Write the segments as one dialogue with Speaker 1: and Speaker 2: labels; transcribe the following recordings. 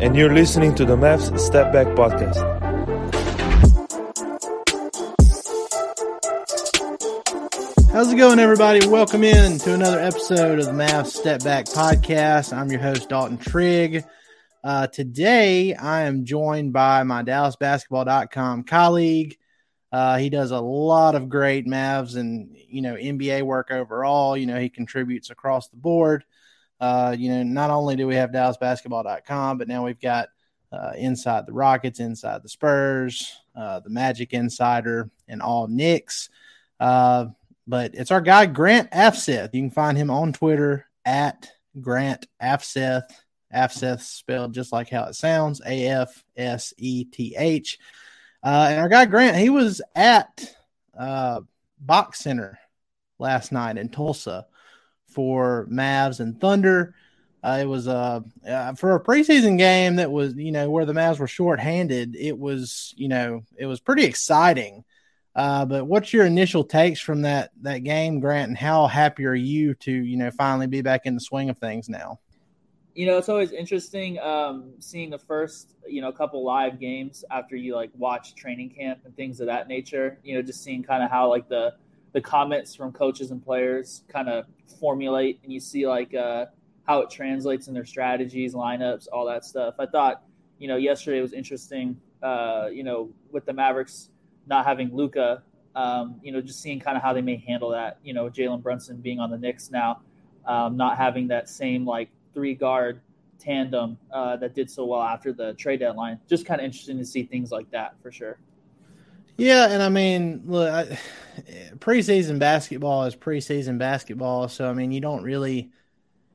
Speaker 1: And you're listening to the Mavs Step Back Podcast.
Speaker 2: How's it going, everybody? Welcome in to another episode of the Mavs Step Back Podcast. I'm your host, Dalton Trigg. Uh, today, I am joined by my DallasBasketball.com colleague. Uh, he does a lot of great Mavs and you know NBA work overall. You know he contributes across the board. Uh, you know, not only do we have DallasBasketball.com, but now we've got uh, Inside the Rockets, Inside the Spurs, uh, the Magic Insider, and all Knicks. Uh, but it's our guy Grant Afseth. You can find him on Twitter at Grant Afseth. Afseth spelled just like how it sounds, A F S E T H. Uh, and our guy Grant, he was at uh, BOK Center last night in Tulsa for Mavs and Thunder. Uh, it was uh, uh, for a preseason game that was, you know, where the Mavs were shorthanded. It was, you know, it was pretty exciting. Uh, but what's your initial takes from that that game, Grant, and how happy are you to you know finally be back in the swing of things now?
Speaker 3: You know, it's always interesting um, seeing the first you know couple live games after you like watch training camp and things of that nature. You know, just seeing kind of how like the the comments from coaches and players kind of formulate, and you see like uh, how it translates in their strategies, lineups, all that stuff. I thought you know yesterday was interesting. Uh, you know, with the Mavericks not having Luka, um, you know, just seeing kind of how they may handle that. You know, Jalen Brunson being on the Knicks now, um, not having that same like three guard tandem uh, that did so well after the trade deadline. Just kind of interesting to see things like that for sure.
Speaker 2: Yeah, and I mean, look, I, preseason basketball is preseason basketball, so I mean, you don't really,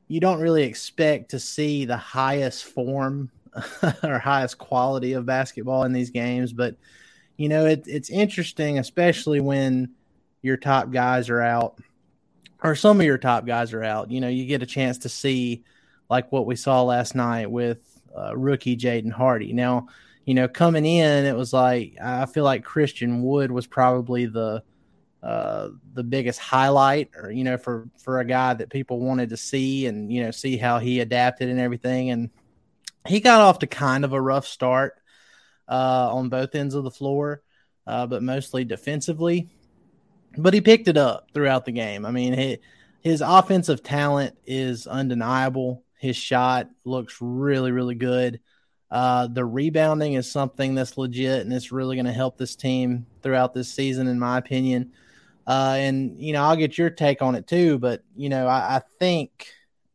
Speaker 2: you don't really expect to see the highest form or highest quality of basketball in these games, but you know, it, it's interesting, especially when your top guys are out or some of your top guys are out. You know, you get a chance to see like what we saw last night with uh, rookie Jaden Hardy. Now, you know, coming in, it was like I feel like Christian Wood was probably the uh, the biggest highlight, or you know, for for a guy that people wanted to see and you know see how he adapted and everything. And he got off to kind of a rough start uh, on both ends of the floor, uh, but mostly defensively. But he picked it up throughout the game. I mean, he, his offensive talent is undeniable. His shot looks really, really good. Uh, the rebounding is something that's legit and it's really going to help this team throughout this season, in my opinion. Uh, and, you know, I'll get your take on it too. But, you know, I, I think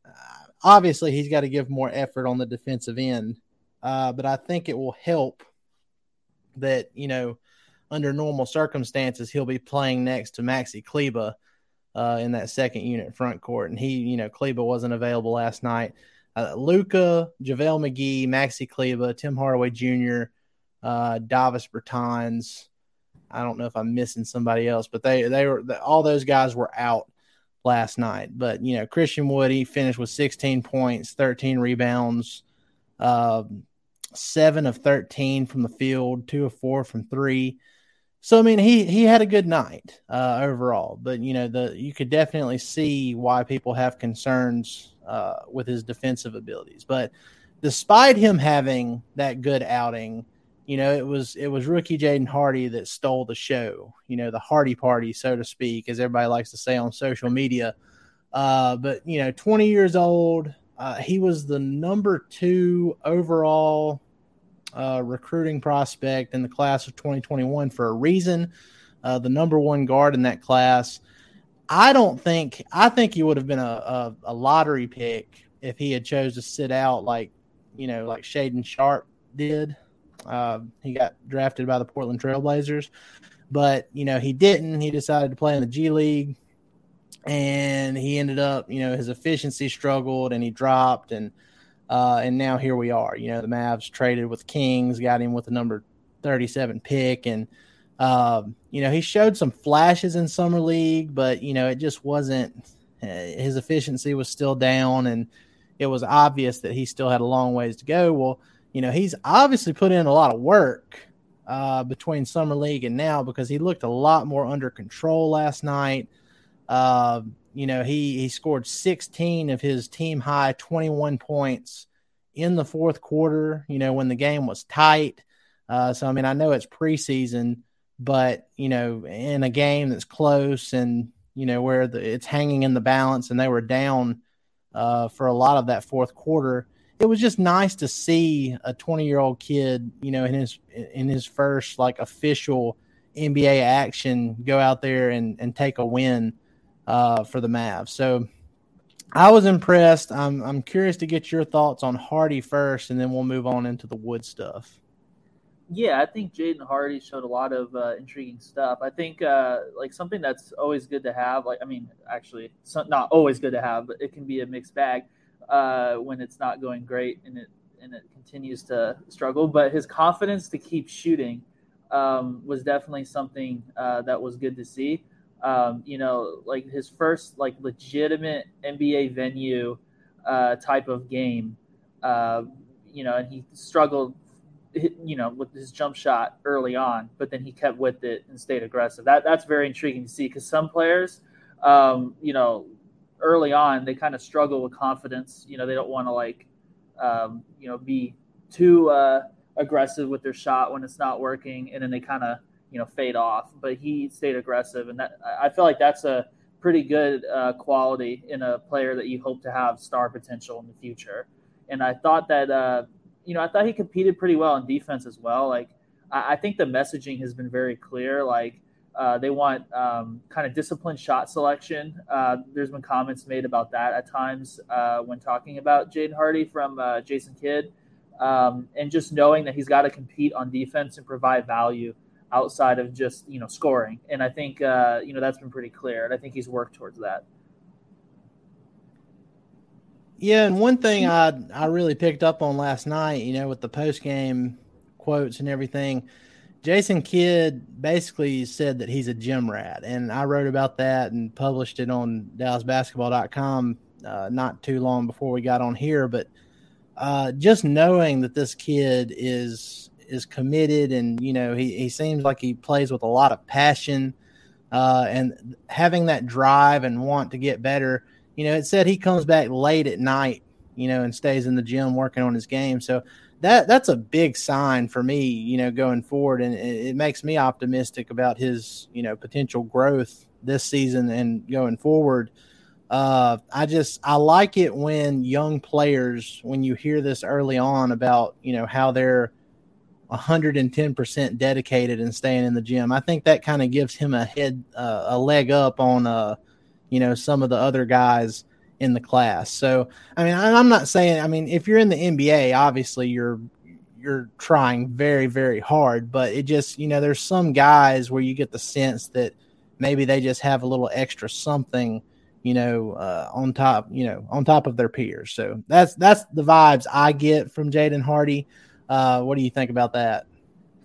Speaker 2: uh, obviously he's got to give more effort on the defensive end. Uh, but I think it will help that you know under normal circumstances he'll be playing next to Maxi Kleber uh, in that second unit front court, and he you know Kleber wasn't available last night. Uh, Luka, JaVale McGee, Maxi Kleber, Tim Hardaway Jr., uh, Davis Bertans. I don't know if I'm missing somebody else, but they they were all those guys were out last night. But you know Christian Wood he finished with 16 points, 13 rebounds. Um, seven of 13 from the field, two of four from three. so I mean, he he had a good night uh, overall, but you know the you could definitely see why people have concerns uh, with his defensive abilities. But despite him having that good outing, you know it was it was rookie Jaden Hardy that stole the show. You know the Hardy party, so to speak, as everybody likes to say on social media. Uh, but you know, 20 years old, uh, he was the number two overall uh, recruiting prospect in the class of 2021 for a reason. Uh, the number one guard in that class. I don't think I think he would have been a, a, a, lottery pick if he had chose to sit out like you know like Shaedon Sharpe did. Uh, he got drafted by the Portland Trailblazers, but you know he didn't. He decided to play in the G League, and he ended up you know his efficiency struggled and he dropped and uh, and now here we are. You know, the Mavs traded with Kings, got him with the number 37 pick. And, uh, you know, he showed some flashes in Summer League, but, you know, it just wasn't, uh, his efficiency was still down. And it was obvious that he still had a long ways to go. Well, you know, he's obviously put in a lot of work uh, between Summer League and now because he looked a lot more under control last night. Uh, you know, he he scored 16 of his team high 21 points in the fourth quarter. You know, when the game was tight. Uh, so I mean, I know it's preseason, but you know, in a game that's close and you know where the, it's hanging in the balance, and they were down uh, for a lot of that fourth quarter. It was just nice to see a 20 year old kid, you know, in his in his first like official NBA action, go out there and and take a win uh, for the Mavs. So I was impressed. I'm I'm curious to get your thoughts on Hardy first, and then we'll move on into the Wood stuff.
Speaker 3: Yeah, I think Jaden Hardy showed a lot of uh, intriguing stuff. I think uh, like something that's always good to have. Like I mean, actually, not always good to have, but it can be a mixed bag uh, when it's not going great and it and it continues to struggle. But his confidence to keep shooting um, was definitely something uh, that was good to see um, you know, like his first like legitimate NBA venue uh, type of game. Uh, you know, and he struggled, you know, with his jump shot early on, but then he kept with it and stayed aggressive. That that's very intriguing to see because some players, um, you know, early on they kind of struggle with confidence. You know, they don't want to like, um, you know, be too uh, aggressive with their shot when it's not working, and then they kind of you know fade off. But he stayed aggressive, and that I feel like that's a pretty good uh, quality in a player that you hope to have star potential in the future. And I thought that uh, you know I thought he competed pretty well in defense as well. Like I, I think the messaging has been very clear. Like uh, they want um, kind of disciplined shot selection. Uh, there's been comments made about that at times uh, when talking about Jaden Hardy from uh, Jason Kidd. Um, and just knowing that he's got to compete on defense and provide value outside of just you know scoring. And I think uh, you know that's been pretty clear, and I think he's worked towards that.
Speaker 2: Yeah, and one thing I I really picked up on last night, you know, with the post game quotes and everything, Jason Kidd basically said that he's a gym rat, and I wrote about that and published it on DallasBasketball.com uh, not too long before we got on here. But uh, just knowing that this kid is is committed and you know he, he seems like he plays with a lot of passion uh, and having that drive and want to get better you know it said he comes back late at night you know and stays in the gym working on his game. So that that's a big sign for me you know going forward. And it, it makes me optimistic about his you know potential growth this season and going forward. Uh, I just I like it when young players when you hear this early on about you know how they're 110% dedicated and staying in the gym. I think that kind of gives him a head, uh, a leg up on, uh, you know, some of the other guys in the class. So, I mean, I'm not saying, I mean, if you're in the NBA, obviously you're, you're trying very, very hard, but it just, you know, there's some guys where you get the sense that maybe they just have a little extra something, you know, uh, on top, you know, on top of their peers. So that's, that's the vibes I get from Jaden Hardy. Uh, what do you think about that?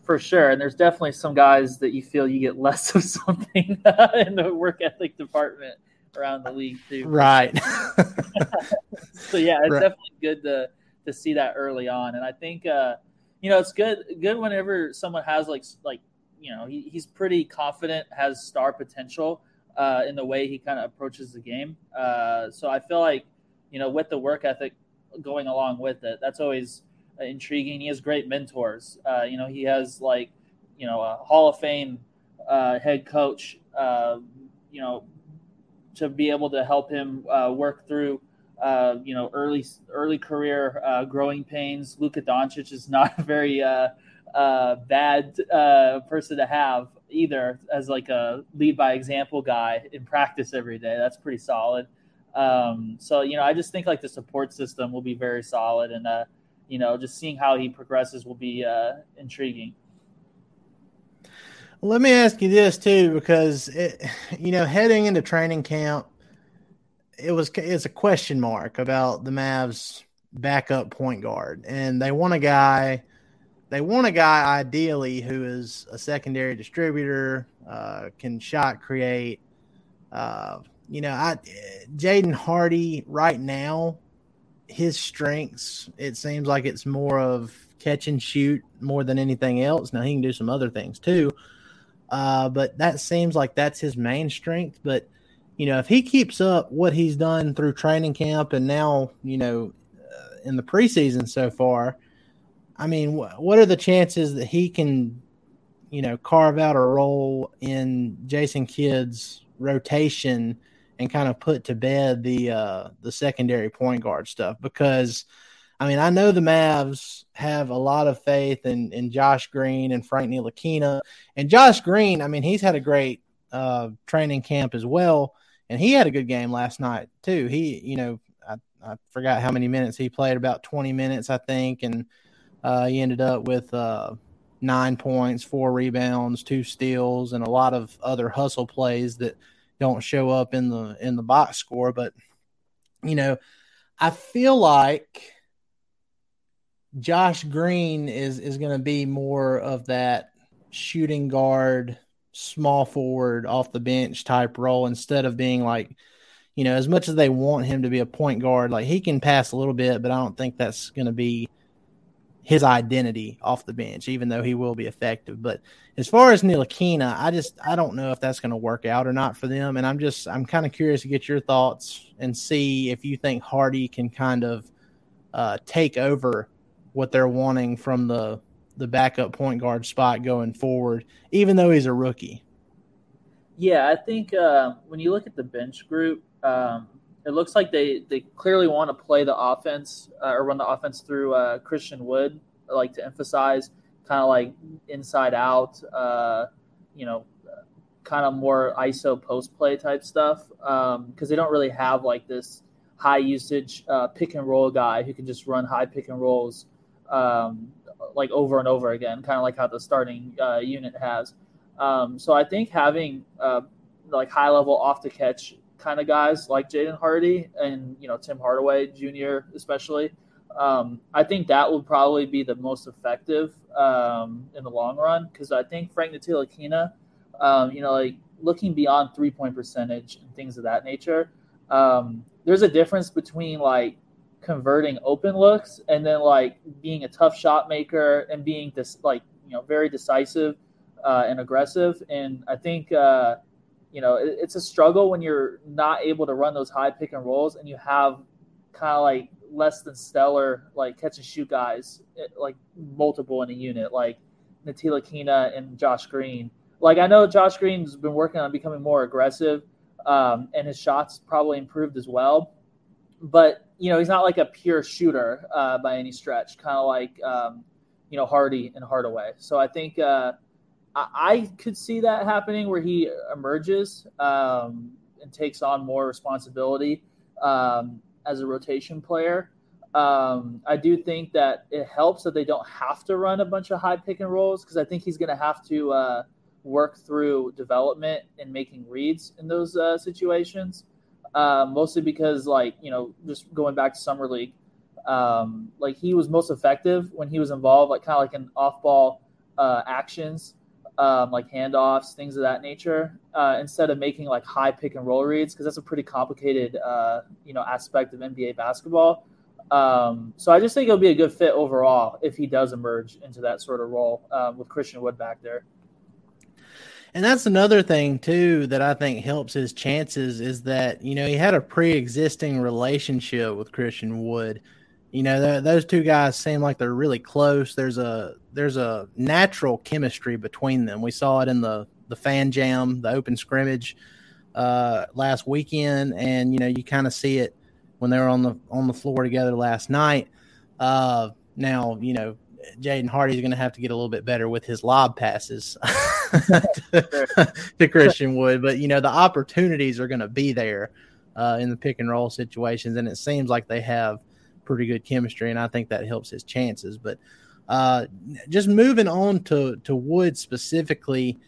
Speaker 3: For sure, and there's definitely some guys that you feel you get less of something in the work ethic department around the league too.
Speaker 2: Right.
Speaker 3: so yeah, it's right. definitely good to to see that early on, and I think uh, you know it's good good whenever someone has like like you know, he, he's pretty confident, has star potential uh, in the way he kind of approaches the game. Uh, so I feel like, you know, with the work ethic going along with it, that's always intriguing. He has great mentors. Uh, you know, he has like, you know, a Hall of Fame uh, head coach, uh, you know, to be able to help him uh, work through. you know, early early career growing pains. Luka Doncic is not a very bad person to have either as like a lead by example guy in practice every day. That's pretty solid. Um, so you know, I just think like the support system will be very solid, and uh, you know, just seeing how he progresses will be uh, intriguing.
Speaker 2: Let me ask you this too, because it, you know, heading into training camp, it was it's a question mark about the Mavs backup point guard, and they want a guy they want a guy ideally who is a secondary distributor, uh, can shot create. Uh, you know, I Jaden Hardy right now, his strengths it seems like it's more of catch and shoot more than anything else. Now he can do some other things too, uh, but that seems like that's his main strength. But you know, if he keeps up what he's done through training camp and now you know uh, in the preseason so far I mean, what are the chances that he can, you know, carve out a role in Jason Kidd's rotation and kind of put to bed the uh, the secondary point guard stuff? Because, I mean, I know the Mavs have a lot of faith in in Josh Green and Frank Ntilikina, and Josh Green. I mean, he's had a great uh, training camp as well, and he had a good game last night too. He, you know, I, I forgot how many minutes he played, about twenty minutes, I think, and uh, he ended up with uh, nine points, four rebounds, two steals, and a lot of other hustle plays that don't show up in the in the box score. But you know, I feel like Josh Green is is going to be more of that shooting guard, small forward off the bench type role instead of being like, you know, as much as they want him to be a point guard, like he can pass a little bit, but I don't think that's going to be his identity off the bench, even though he will be effective. But as far as Ntilikina, I just I don't know if that's going to work out or not for them. And I'm just I'm kind of curious to get your thoughts and see if you think Hardy can kind of uh, take over what they're wanting from the the backup point guard spot going forward, even though he's a rookie.
Speaker 3: Yeah, I think uh, when you look at the bench group, um, it looks like they, they clearly want to play the offense uh, or run the offense through uh, Christian Wood, I like to emphasize kind of like inside out, uh, you know, kind of more ISO post play type stuff because um, they don't really have like this high usage uh, pick and roll guy who can just run high pick and rolls um, like over and over again, kind of like how the starting uh, unit has. Um, so I think having uh, like high level off the catch kind of guys like Jaden Hardy and you know Tim Hardaway Jr. especially. Um, I think that would probably be the most effective um, in the long run because I think Frank Ntilikina, um, you know, like looking beyond three point percentage and things of that nature, um, there's a difference between like converting open looks and then like being a tough shot maker and being this like you know very decisive uh, and aggressive. And I think uh, you know, it, it's a struggle when you're not able to run those high pick and rolls and you have kind of like less than stellar like catch and shoot guys eh, like multiple in a unit like Ntilikina and Josh Green. Like I know Josh Green's been working on becoming more aggressive, um, and his shots probably improved as well. But you know he's not like a pure shooter uh, by any stretch, kind of like um, you know Hardy and Hardaway. So I think uh, I, could see that happening where he emerges um, and takes on more responsibility um, as a rotation player. Um, I do think that it helps that they don't have to run a bunch of high pick and rolls because I think he's going to have to uh, work through development and making reads in those uh, situations. Uh, mostly because, like, you know, just going back to summer league, um, like he was most effective when he was involved, like kind of like in off ball uh, actions um, like handoffs, things of that nature, uh, instead of making like high pick and roll reads because that's a pretty complicated, uh, you know, aspect of NBA basketball. Um, so I just think it'll be a good fit overall if he does emerge into that sort of role um, with Christian Wood back there.
Speaker 2: And that's another thing too that I think helps his chances is that you know he had a pre-existing relationship with Christian Wood. You know those two guys seem like they're really close. There's a there's a natural chemistry between them. We saw it in the the fan jam, the open scrimmage uh, last weekend, and you know you kind of see it when they were on the on the floor together last night. Uh, now you know Jaden Hardy's going to have to get a little bit better with his lob passes to, to, Christian Wood, but you know the opportunities are going to be there uh, in the pick and roll situations, and it seems like they have pretty good chemistry, and I think that helps his chances. But uh, just moving on to to Wood specifically,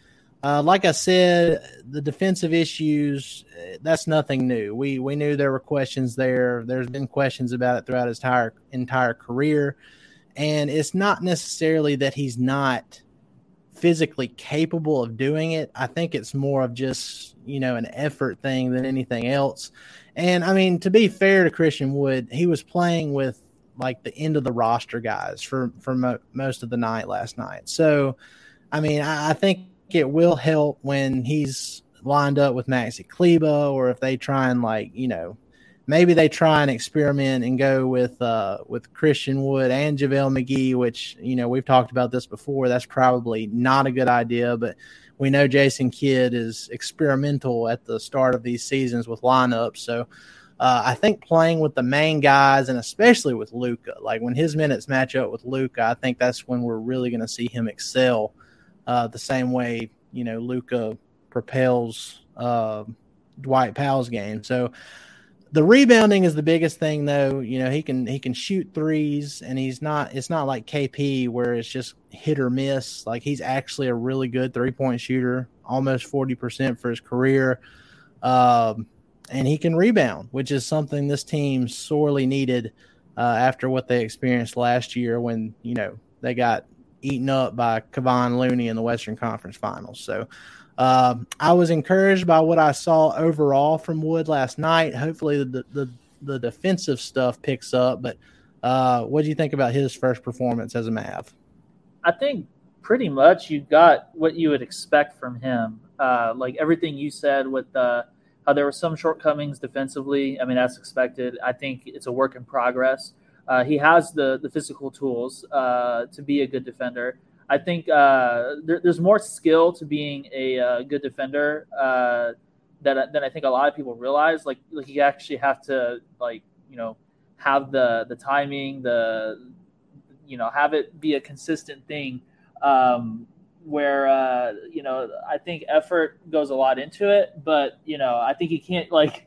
Speaker 2: uh, like I said, the defensive issues that's nothing new. We we knew there were questions there. There's been questions about it throughout his entire entire career. And it's not necessarily that he's not physically capable of doing it. I think it's more of just, you know, an effort thing than anything else. And I mean, to be fair to Christian Wood, he was playing with like the end of the roster guys for for mo- most of the night last night. So, I mean, I, I, think it will help when he's lined up with Maxi Kleber or if they try and like you know maybe they try and experiment and go with uh, with Christian Wood and JaVale McGee, which you know we've talked about this before. That's probably not a good idea, but we know Jason Kidd is experimental at the start of these seasons with lineups. So uh, I think playing with the main guys and especially with Luka, like when his minutes match up with Luka, I think that's when we're really going to see him excel uh, the same way you know Luka propels uh, Dwight Powell's game. So the rebounding is the biggest thing though. You know he can he can shoot threes and he's not it's not like kp where it's just hit or miss. Like he's actually a really good three point shooter almost 40% for his career. Um, and he can rebound which is something this team sorely needed uh, after what they experienced last year when you know they got eaten up by Kevon Looney in the Western Conference Finals. So uh, I was encouraged by what I saw overall from Wood last night. Hopefully, the the, the defensive stuff picks up. But uh, what do you think about his first performance as a Mav?
Speaker 3: I think pretty much you got what you would expect from him. Uh, like everything you said with uh, how there were some shortcomings defensively. I mean, that's expected. I think it's a work in progress. Uh, he has the the physical tools uh, to be a good defender. I think uh, there, there's more skill to being a uh, good defender uh, that than I think a lot of people realize. Like, like you actually have to like you know have the the timing, the you know have it be a consistent thing. Um, where uh, you know I think effort goes a lot into it, but you know I think you can't like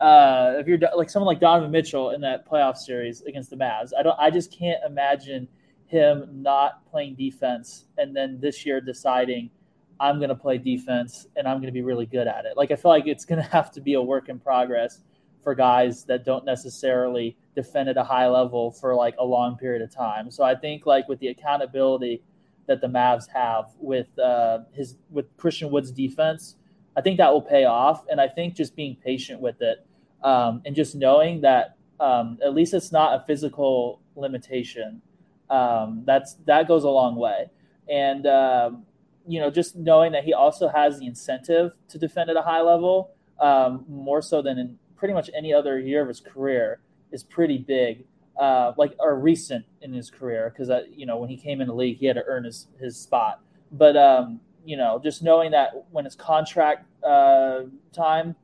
Speaker 3: uh, if you're like someone like Donovan Mitchell in that playoff series against the Mavs. I don't. I just can't imagine him not playing defense and then this year deciding I'm going to play defense and I'm going to be really good at it. Like I feel like it's going to have to be a work in progress for guys that don't necessarily defend at a high level for like a long period of time. So I think like with the accountability that the Mavs have with uh, his with Christian Wood's defense, I think that will pay off. And I think just being patient with it um, and just knowing that um, at least it's not a physical limitation um, that's that goes a long way. And um, you know, just knowing that he also has the incentive to defend at a high level, um, more so than in pretty much any other year of his career, is pretty big. Uh, like or recent in his career, because uh, you know when he came in the league, he had to earn his his spot. But um, you know, just knowing that when it's contract uh, time,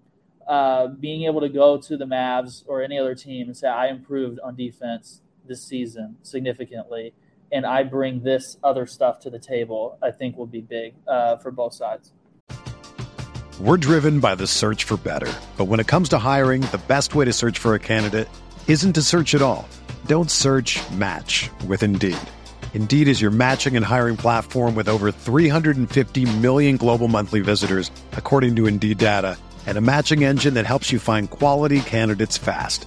Speaker 3: uh, being able to go to the Mavs or any other team and say, "I improved on defense this season significantly, and I bring this other stuff to the table, I think will be big uh, for both sides.
Speaker 4: We're driven by the search for better. But when it comes to hiring, the best way to search for a candidate isn't to search at all. Don't search match with Indeed. Indeed is your matching and hiring platform with over 350 million global monthly visitors, according to Indeed data, and a matching engine that helps you find quality candidates fast.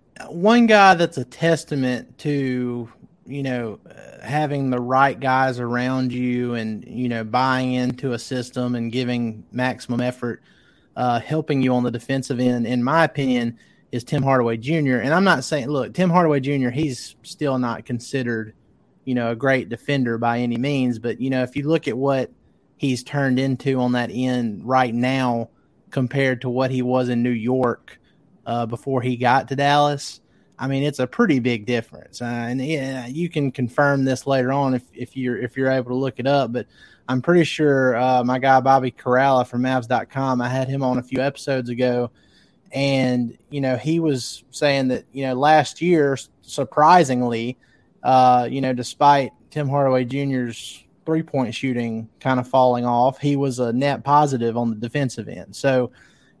Speaker 2: one guy that's a testament to you know having the right guys around you and you know buying into a system and giving maximum effort uh, helping you on the defensive end, in my opinion, is Tim Hardaway Jr. And I'm not saying, look, Tim Hardaway Jr. He's still not considered, you know, a great defender by any means. But you know, if you look at what he's turned into on that end right now compared to what he was in New York uh, before he got to Dallas. I mean, it's a pretty big difference, uh, and yeah, you can confirm this later on if, if you're if you're able to look it up. But I'm pretty sure uh, my guy Bobby Karalla from Mavs.com, I had him on a few episodes ago, and you know he was saying that you know last year, surprisingly, uh, you know despite Tim Hardaway Jr.'s three point shooting kind of falling off, he was a net positive on the defensive end. So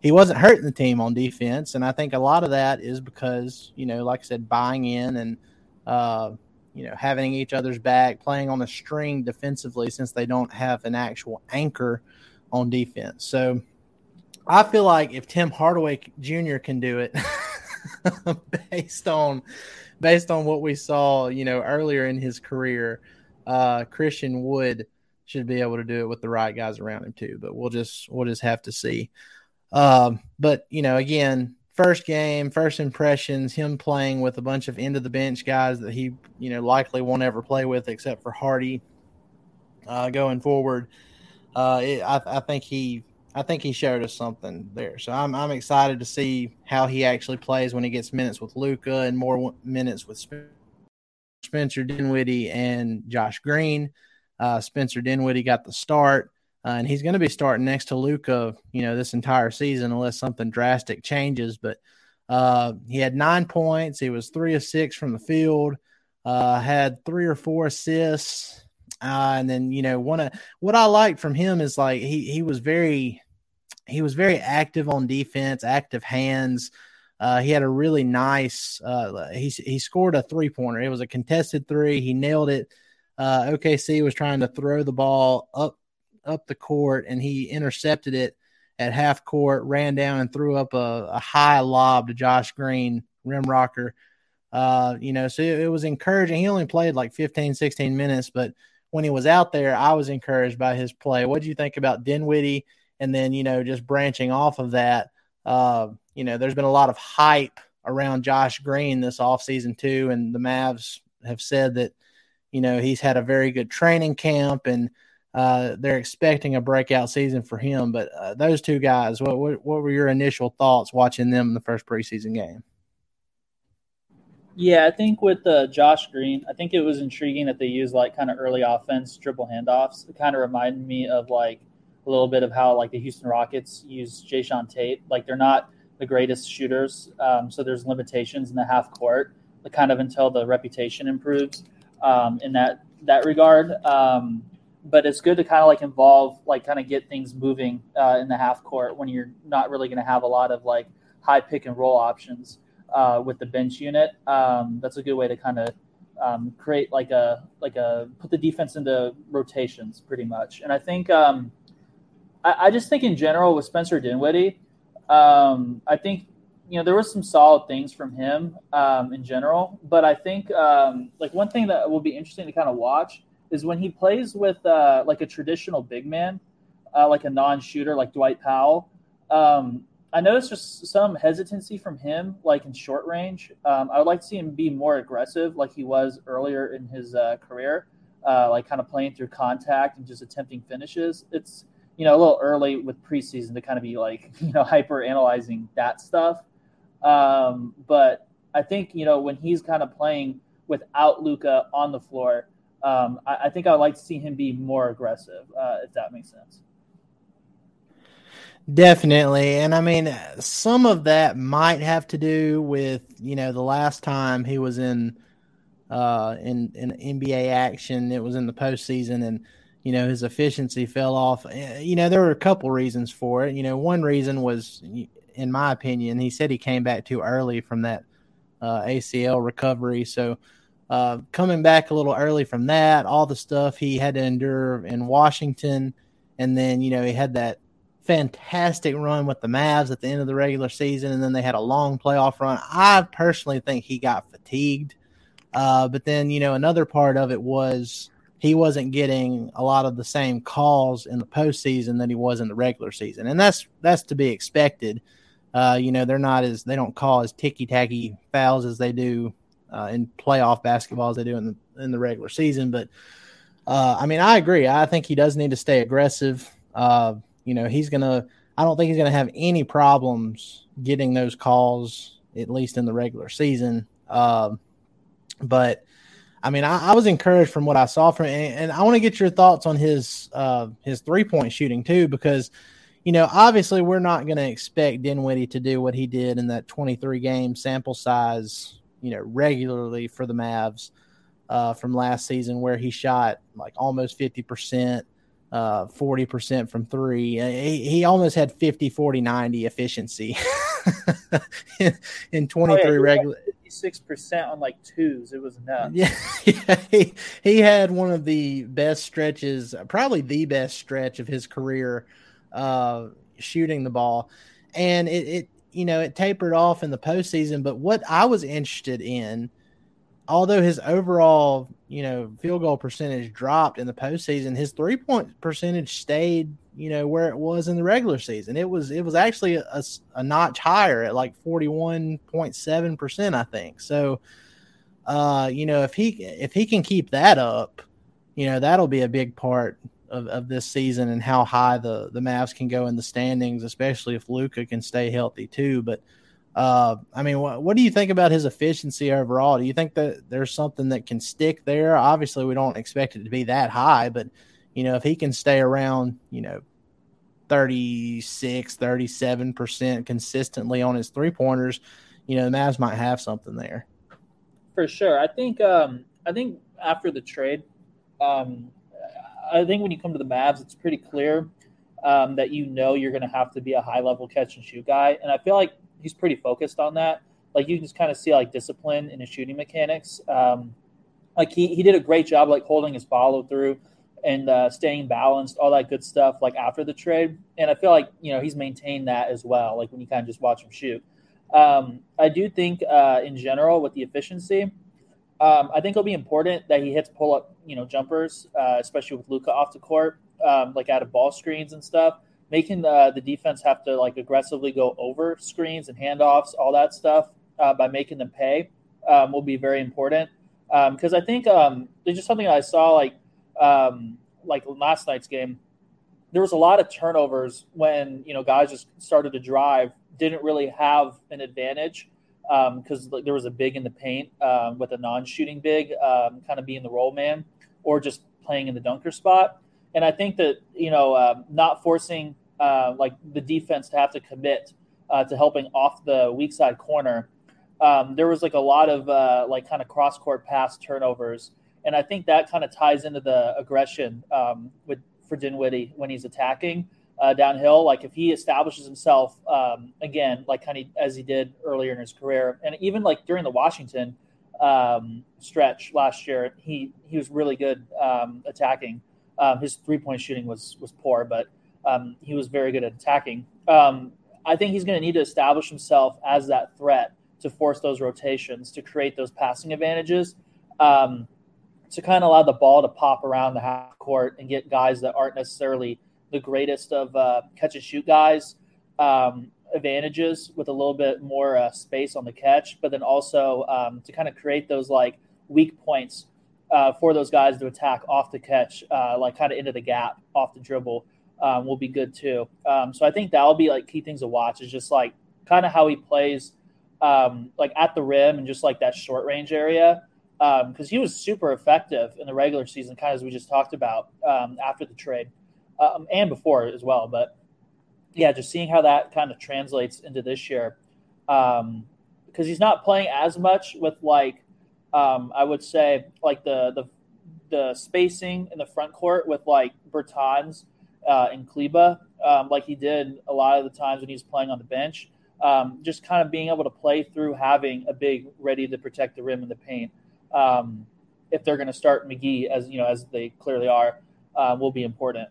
Speaker 2: he wasn't hurting the team on defense, and I think a lot of that is because you know, like I said, buying in and uh, you know, having each other's back, playing on the string defensively since they don't have an actual anchor on defense. So I feel like if Tim Hardaway Jr. can do it based on based on what we saw, you know, earlier in his career, uh, Christian Wood should be able to do it with the right guys around him too. But we'll just we'll just have to see. Um, but you know, again, first game, first impressions, him playing with a bunch of end of the bench guys that he, you know, likely won't ever play with except for Hardy uh, going forward. Uh, it, I, I, think he, I think he showed us something there. So I'm, I'm excited to see how he actually plays when he gets minutes with Luka and more minutes with Spencer Dinwiddie and Josh Green. Uh, Spencer Dinwiddie got the start. Uh, and he's going to be starting next to Luka, you know, this entire season unless something drastic changes. But uh, he had nine points. He was three of six from the field. Uh, had three or four assists, uh, and then you know one of what I liked from him is like he he was very he was very active on defense, active hands. Uh, he had a really nice. Uh, he he scored a three pointer. It was a contested three. He nailed it. OKC was trying to throw the ball up up the court and he intercepted it at half court, ran down and threw up a, a high lob to Josh Green, rim rocker. Uh, you know, so it, it, was encouraging. He only played like 15, 16 minutes, but when he was out there, I was encouraged by his play. What do you think about Dinwiddie? And then, you know, just branching off of that, uh, you know, there's been a lot of hype around Josh Green this offseason too. And the Mavs have said that, you know, he's had a very good training camp and – uh, they're expecting a breakout season for him. But uh, those two guys, what, what, what were your initial thoughts watching them in the first preseason game?
Speaker 3: Yeah, I think with uh, Josh Green, I think it was intriguing that they used like kind of early offense triple handoffs. It kind of reminded me of like a little bit of how like the Houston Rockets use Jae'Sean Tate. Like they're not the greatest shooters, um, so there's limitations in the half court. Kind of until the reputation improves um, in that that regard. Um, but it's good to kind of like involve, like kind of get things moving uh, in the half court when you're not really going to have a lot of like high pick and roll options uh, with the bench unit. Um, that's a good way to kind of um, create like a like a put the defense into rotations pretty much. And I think um, I, I, just think in general with Spencer Dinwiddie, um, I think you know there was some solid things from him um, in general, but I think um, like one thing that will be interesting to kind of watch is when he plays with uh, like a traditional big man, uh, like a non-shooter like Dwight Powell. Um, I noticed just some hesitancy from him, like in short range. Um, I would like to see him be more aggressive, like he was earlier in his uh, career, uh, like kind of playing through contact and just attempting finishes. It's you know a little early with preseason to kind of be like you know hyper analyzing that stuff. Um, but I think you know when he's kind of playing without Luka on the floor, um, I, I, think I would like to see him be more aggressive, uh, if that makes sense.
Speaker 2: Definitely. And I mean, some of that might have to do with, you know, the last time he was in uh in in NBA action, it was in the postseason and you know, his efficiency fell off. Eh, you know, there were a couple reasons for it. You know, one reason was in my opinion, he said he came back too early from that uh, ACL recovery. So, uh, coming back a little early from that, all the stuff he had to endure in Washington, and then you know he had that fantastic run with the Mavs at the end of the regular season, and then they had a long playoff run. I personally think he got fatigued. Uh, but then, you know, another part of it was he wasn't getting a lot of the same calls in the postseason that he was in the regular season, and that's that's to be expected. Uh, you know, they're not as they don't call as ticky tacky fouls as they do uh, in playoff basketball as they do in the in the regular season. But uh, I mean, I agree. I think he does need to stay aggressive. Uh, you know, he's to, I don't think he's to have any problems getting those calls, at least in the regular season. Uh, but I mean, I, I, was encouraged from what I saw from, and, and I want to get your thoughts on his uh, his three point shooting too, because you know, obviously, we're not going to expect Dinwiddie to do what he did in that 23 game sample size, you know, regularly for the Mavs uh, from last season, where he shot like almost 50 percent uh, 40% from three. Uh, he, he almost had 50, 40, 90 efficiency in, in 23 oh, yeah, regular.
Speaker 3: Six percent on like twos. It was nuts.
Speaker 2: Yeah, yeah he, he had one of the best stretches, probably the best stretch of his career uh, shooting the ball. And it, it, you know, it tapered off in the postseason. But what I was interested in, although his overall you know, field goal percentage dropped in the postseason, his three point percentage stayed, you know, where it was in the regular season. It was it was actually a, a notch higher at like forty one point seven percent, I think. So, uh, you know, if he if he can keep that up, you know, that'll be a big part of, of this season and how high the the Mavs can go in the standings, especially if Luka can stay healthy too. But uh, I mean, what, what do you think about his efficiency overall? Do you think that there's something that can stick there? Obviously, we don't expect it to be that high, but you know, if he can stay around, you know, 36, 37% consistently on his three pointers, you know, the Mavs might have something there.
Speaker 3: For sure. I think, um, I think after the trade, um, I think when you come to the Mavs, it's pretty clear um, that you know you're going to have to be a high level catch and shoot guy. And I feel like he's pretty focused on that. Like you can just kind of see like discipline in his shooting mechanics. Um, like he, he did a great job like holding his follow through and uh, staying balanced, all that good stuff. Like after the trade, and I feel like you know he's maintained that as well. Like when you kind of just watch him shoot. Um, I do think uh, in general with the efficiency, um, I think it'll be important that he hits pull up, you know, jumpers, uh, especially with Luka off the court, um, like out of ball screens and stuff making the, the defense have to like aggressively go over screens and handoffs, all that stuff uh, by making them pay um, will be very important. Because um, I think um, there's just something I saw like um, like last night's game. There was a lot of turnovers when you know guys just started to drive, didn't really have an advantage because um, there was a big in the paint um, with a non-shooting big, kind of being the roll man, or just playing in the dunker spot. And I think that you know, uh, not forcing uh, like the defense to have to commit uh, to helping off the weak side corner. Um, there was like a lot of uh, like kind of cross court pass turnovers, and I think that kind of ties into the aggression um, with for Dinwiddie when he's attacking. Uh, downhill. Like if he establishes himself um, again, like kind of as he did earlier in his career, and even like during the Washington um, stretch last year, he he was really good um, attacking. Um, his three point shooting was was poor, but um, he was very good at attacking. Um, I think he's going to need to establish himself as that threat to force those rotations, to create those passing advantages, to kind of allow the ball to pop around the half court and get guys that aren't necessarily the greatest of uh, catch and shoot guys um, advantages with a little bit more uh, space on the catch, but then also um, to kind of create those like weak points uh, for those guys to attack off the catch, uh, like kind of into the gap off the dribble. Um, will be good too. Um, so I think that'll be like key things to watch. Is just like kind of how he plays, um, like at the rim and just like that short range area because um, he was super effective in the regular season, kind of as we just talked about um, after the trade um, and before as well. But yeah, just seeing how that kind of translates into this year because um, he's not playing as much with like um, I would say like the the the spacing in the front court with like Bertans uh, and Kleber, um, like he did a lot of the times when he was playing on the bench. Um, just kind of being able to play through having a big ready to protect the rim in the paint. Um, if they're going to start McGee as you know as they clearly are, uh, will be important.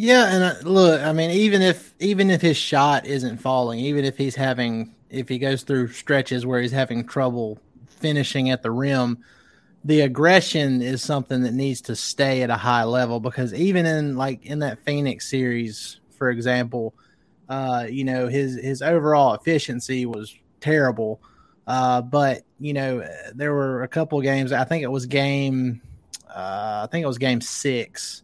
Speaker 2: Yeah, and uh, look, I mean, even if even if his shot isn't falling, even if he's having if he goes through stretches where he's having trouble finishing at the rim, the aggression is something that needs to stay at a high level because even in like in that Phoenix series, for example, uh, you know his his overall efficiency was terrible. Uh, but you know there were a couple games. I think it was game. Uh, I think it was game six.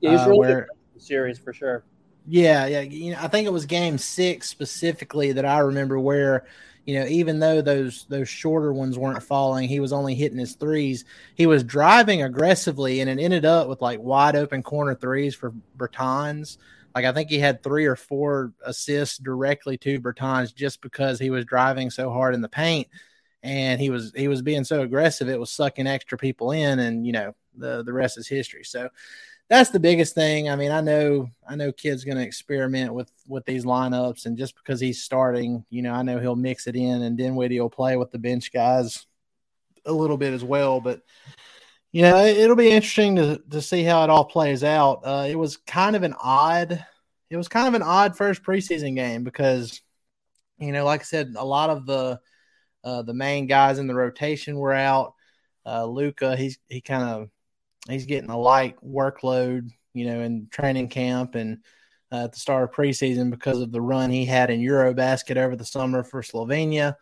Speaker 3: Yeah, uh, really where, series for sure.
Speaker 2: Yeah, yeah. You know, I think it was game six specifically that I remember where, you know, even though those those shorter ones weren't falling, he was only hitting his threes. He was driving aggressively, and it ended up with like wide open corner threes for Bertans. Like I think he had three or four assists directly to Bertans just because he was driving so hard in the paint, and he was he was being so aggressive. It was sucking extra people in, and you know the the rest is history. So that's the biggest thing. I mean, I know I know Kidd's going to experiment with with these lineups, and just because he's starting, you know, I know he'll mix it in, and Dinwiddie will play with the bench guys a little bit as well. But you know, it'll be interesting to to see how it all plays out. Uh, it was kind of an odd, it was kind of an odd first preseason game because, you know, like I said, a lot of the uh, the main guys in the rotation were out. Uh, Luka, he's he kind of he's getting a light workload, you know, in training camp and uh, at the start of preseason because of the run he had in Eurobasket over the summer for Slovenia.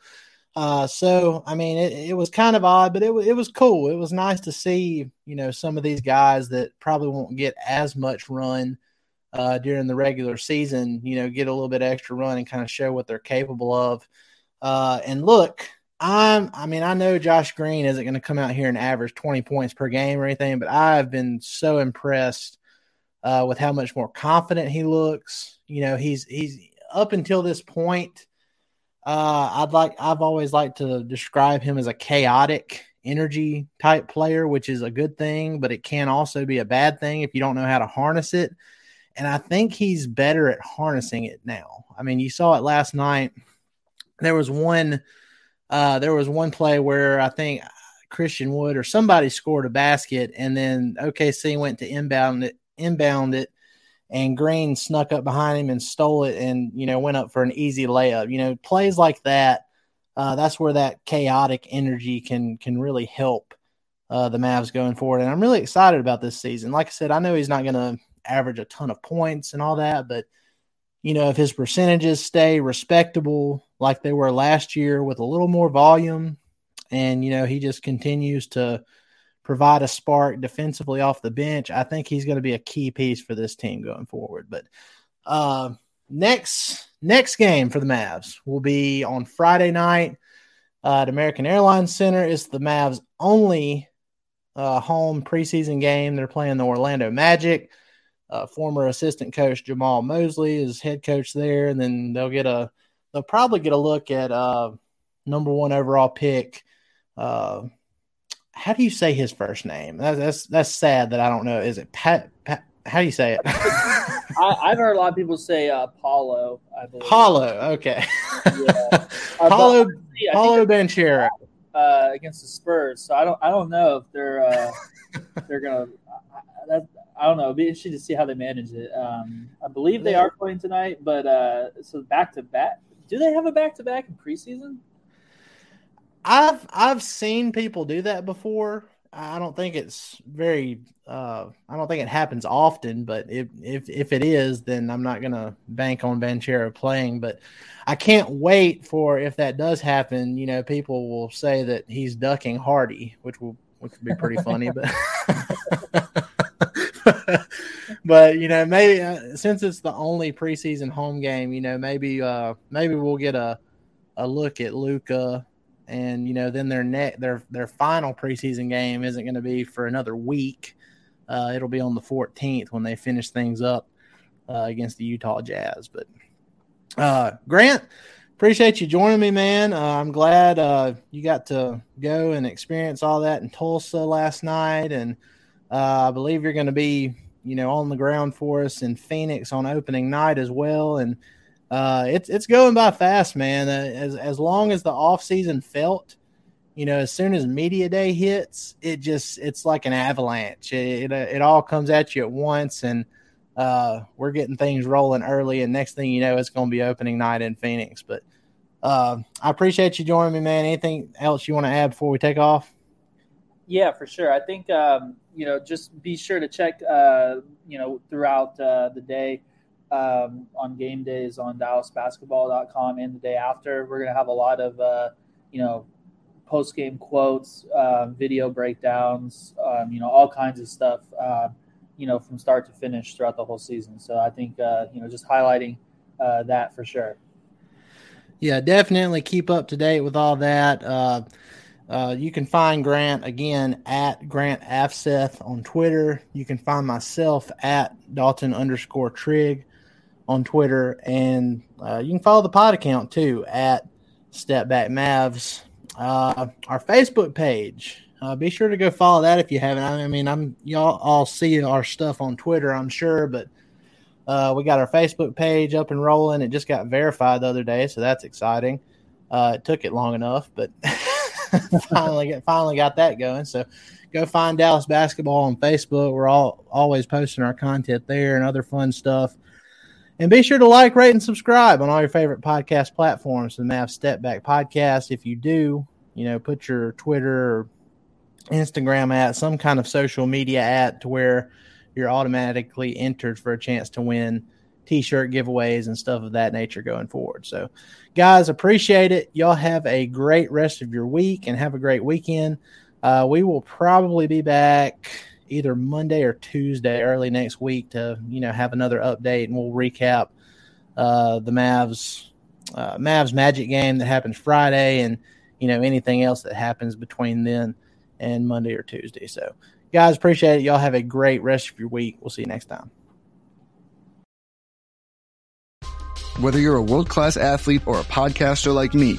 Speaker 2: Uh, so I mean, it, it was kind of odd, but it it was cool. It was nice to see, you know, some of these guys that probably won't get as much run uh, during the regular season, you know, get a little bit extra run and kind of show what they're capable of. Uh, and look, I'm, I mean, I know Josh Green isn't going to come out here and average 20 points per game or anything, but I've been so impressed uh, with how much more confident he looks. You know, he's he's up until this point. Uh, I'd like I've always liked to describe him as a chaotic energy type player, which is a good thing, but it can also be a bad thing if you don't know how to harness it. And I think he's better at harnessing it now. I mean, you saw it last night. There was one uh, there was one play where I think Christian Wood or somebody scored a basket, and then OKC went to inbound it, inbound it, and Green snuck up behind him and stole it, and you know went up for an easy layup. You know, plays like that. Uh, that's where that chaotic energy can can really help uh, the Mavs going forward. And I'm really excited about this season. Like I said, I know he's not going to average a ton of points and all that, but you know, if his percentages stay respectable like they were last year with a little more volume, and, you know, he just continues to provide a spark defensively off the bench, I think he's going to be a key piece for this team going forward. But uh, next next game for the Mavs will be on Friday night uh, at American Airlines Center. It's the Mavs' only uh, home preseason game. They're playing the Orlando Magic uh, former assistant coach Jamahl Mosley is head coach there, and then they'll get a they'll probably get a look at uh, number one overall pick. Uh, how do you say his first name? That's, that's that's sad that I don't know. Is it Pat? Pat how do you say it?
Speaker 3: I, have heard a lot of people say uh, Paolo. I believe
Speaker 2: Paolo. Okay. yeah. Uh, Paolo. Paolo Banchero.
Speaker 3: Uh, against the Spurs, so I don't. I don't know if they're uh, they're gonna. That, I don't know. It'd be interesting to see how they manage it. Um, I believe they are playing tonight, but uh, so back to back. Do they have a back to back in preseason?
Speaker 2: I've I've seen people do that before. I don't think it's very. Uh, I don't think it happens often, but if if if it is, then I'm not gonna bank on Banchero playing. But I can't wait for if that does happen. You know, people will say that he's ducking Hardy, which will which would be pretty funny. But but you know, maybe uh, since it's the only preseason home game, you know, maybe uh maybe we'll get a a look at Luka, and you know then their net their their final preseason game isn't going to be for another week. Uh, it'll be on the 14th when they finish things up uh, against the Utah Jazz. But uh, Grant, appreciate you joining me, man. Uh, I'm glad uh, you got to go and experience all that in Tulsa last night, and uh, I believe you're going to be you know on the ground for us in Phoenix on opening night as well, and uh, it's it's going by fast, man. Uh, as as long as the off season felt, you know, as soon as media day hits, it just it's like an avalanche. It it, it all comes at you at once, and uh, we're getting things rolling early. And next thing you know, it's going to be opening night in Phoenix. But uh, I appreciate you joining me, man. Anything else you want to add before we take off?
Speaker 3: Yeah, for sure. I think um, you know, just be sure to check uh, you know throughout uh, the day um, on game days on DallasBasketball.com and the day after. We're to have a lot of, uh, you know, post game quotes, uh, video breakdowns, um, you know, all kinds of stuff, uh, you know, from start to finish throughout the whole season. So I think, uh, you know, just highlighting uh, that for sure.
Speaker 2: Yeah, definitely keep up to date with all that. Uh, uh, you can find Grant again at Grant Afseth on Twitter. You can find myself at Dalton underscore Trigg on Twitter, and uh, you can follow the pod account too at Step Back Mavs. Uh, our Facebook page. Uh, be sure to go follow that if you haven't. I mean, I'm y'all all see our stuff on Twitter, I'm sure, but uh, we got our Facebook page up and rolling. It just got verified the other day, so that's exciting. It took it long enough, but finally get finally got that going. So go find Dallas basketball on Facebook. We're all always posting our content there and other fun stuff. And be sure to like, rate, and subscribe on all your favorite podcast platforms. The Mav Step Back Podcast. If you do, you know, put your Twitter Instagram at some kind of social media at to where you're automatically entered for a chance to win t-shirt giveaways and stuff of that nature going forward. So, guys, appreciate it. Y'all have a great rest of your week and have a great weekend. Uh, we will probably be back either Monday or Tuesday early next week to you know have another update and we'll recap uh, the Mavs uh, Mavs Magic game that happens Friday and you know anything else that happens between then and Monday or Tuesday. So guys, appreciate it. Y'all have a great rest of your week. We'll see you next time.
Speaker 5: Whether you're a world class athlete or a podcaster like me,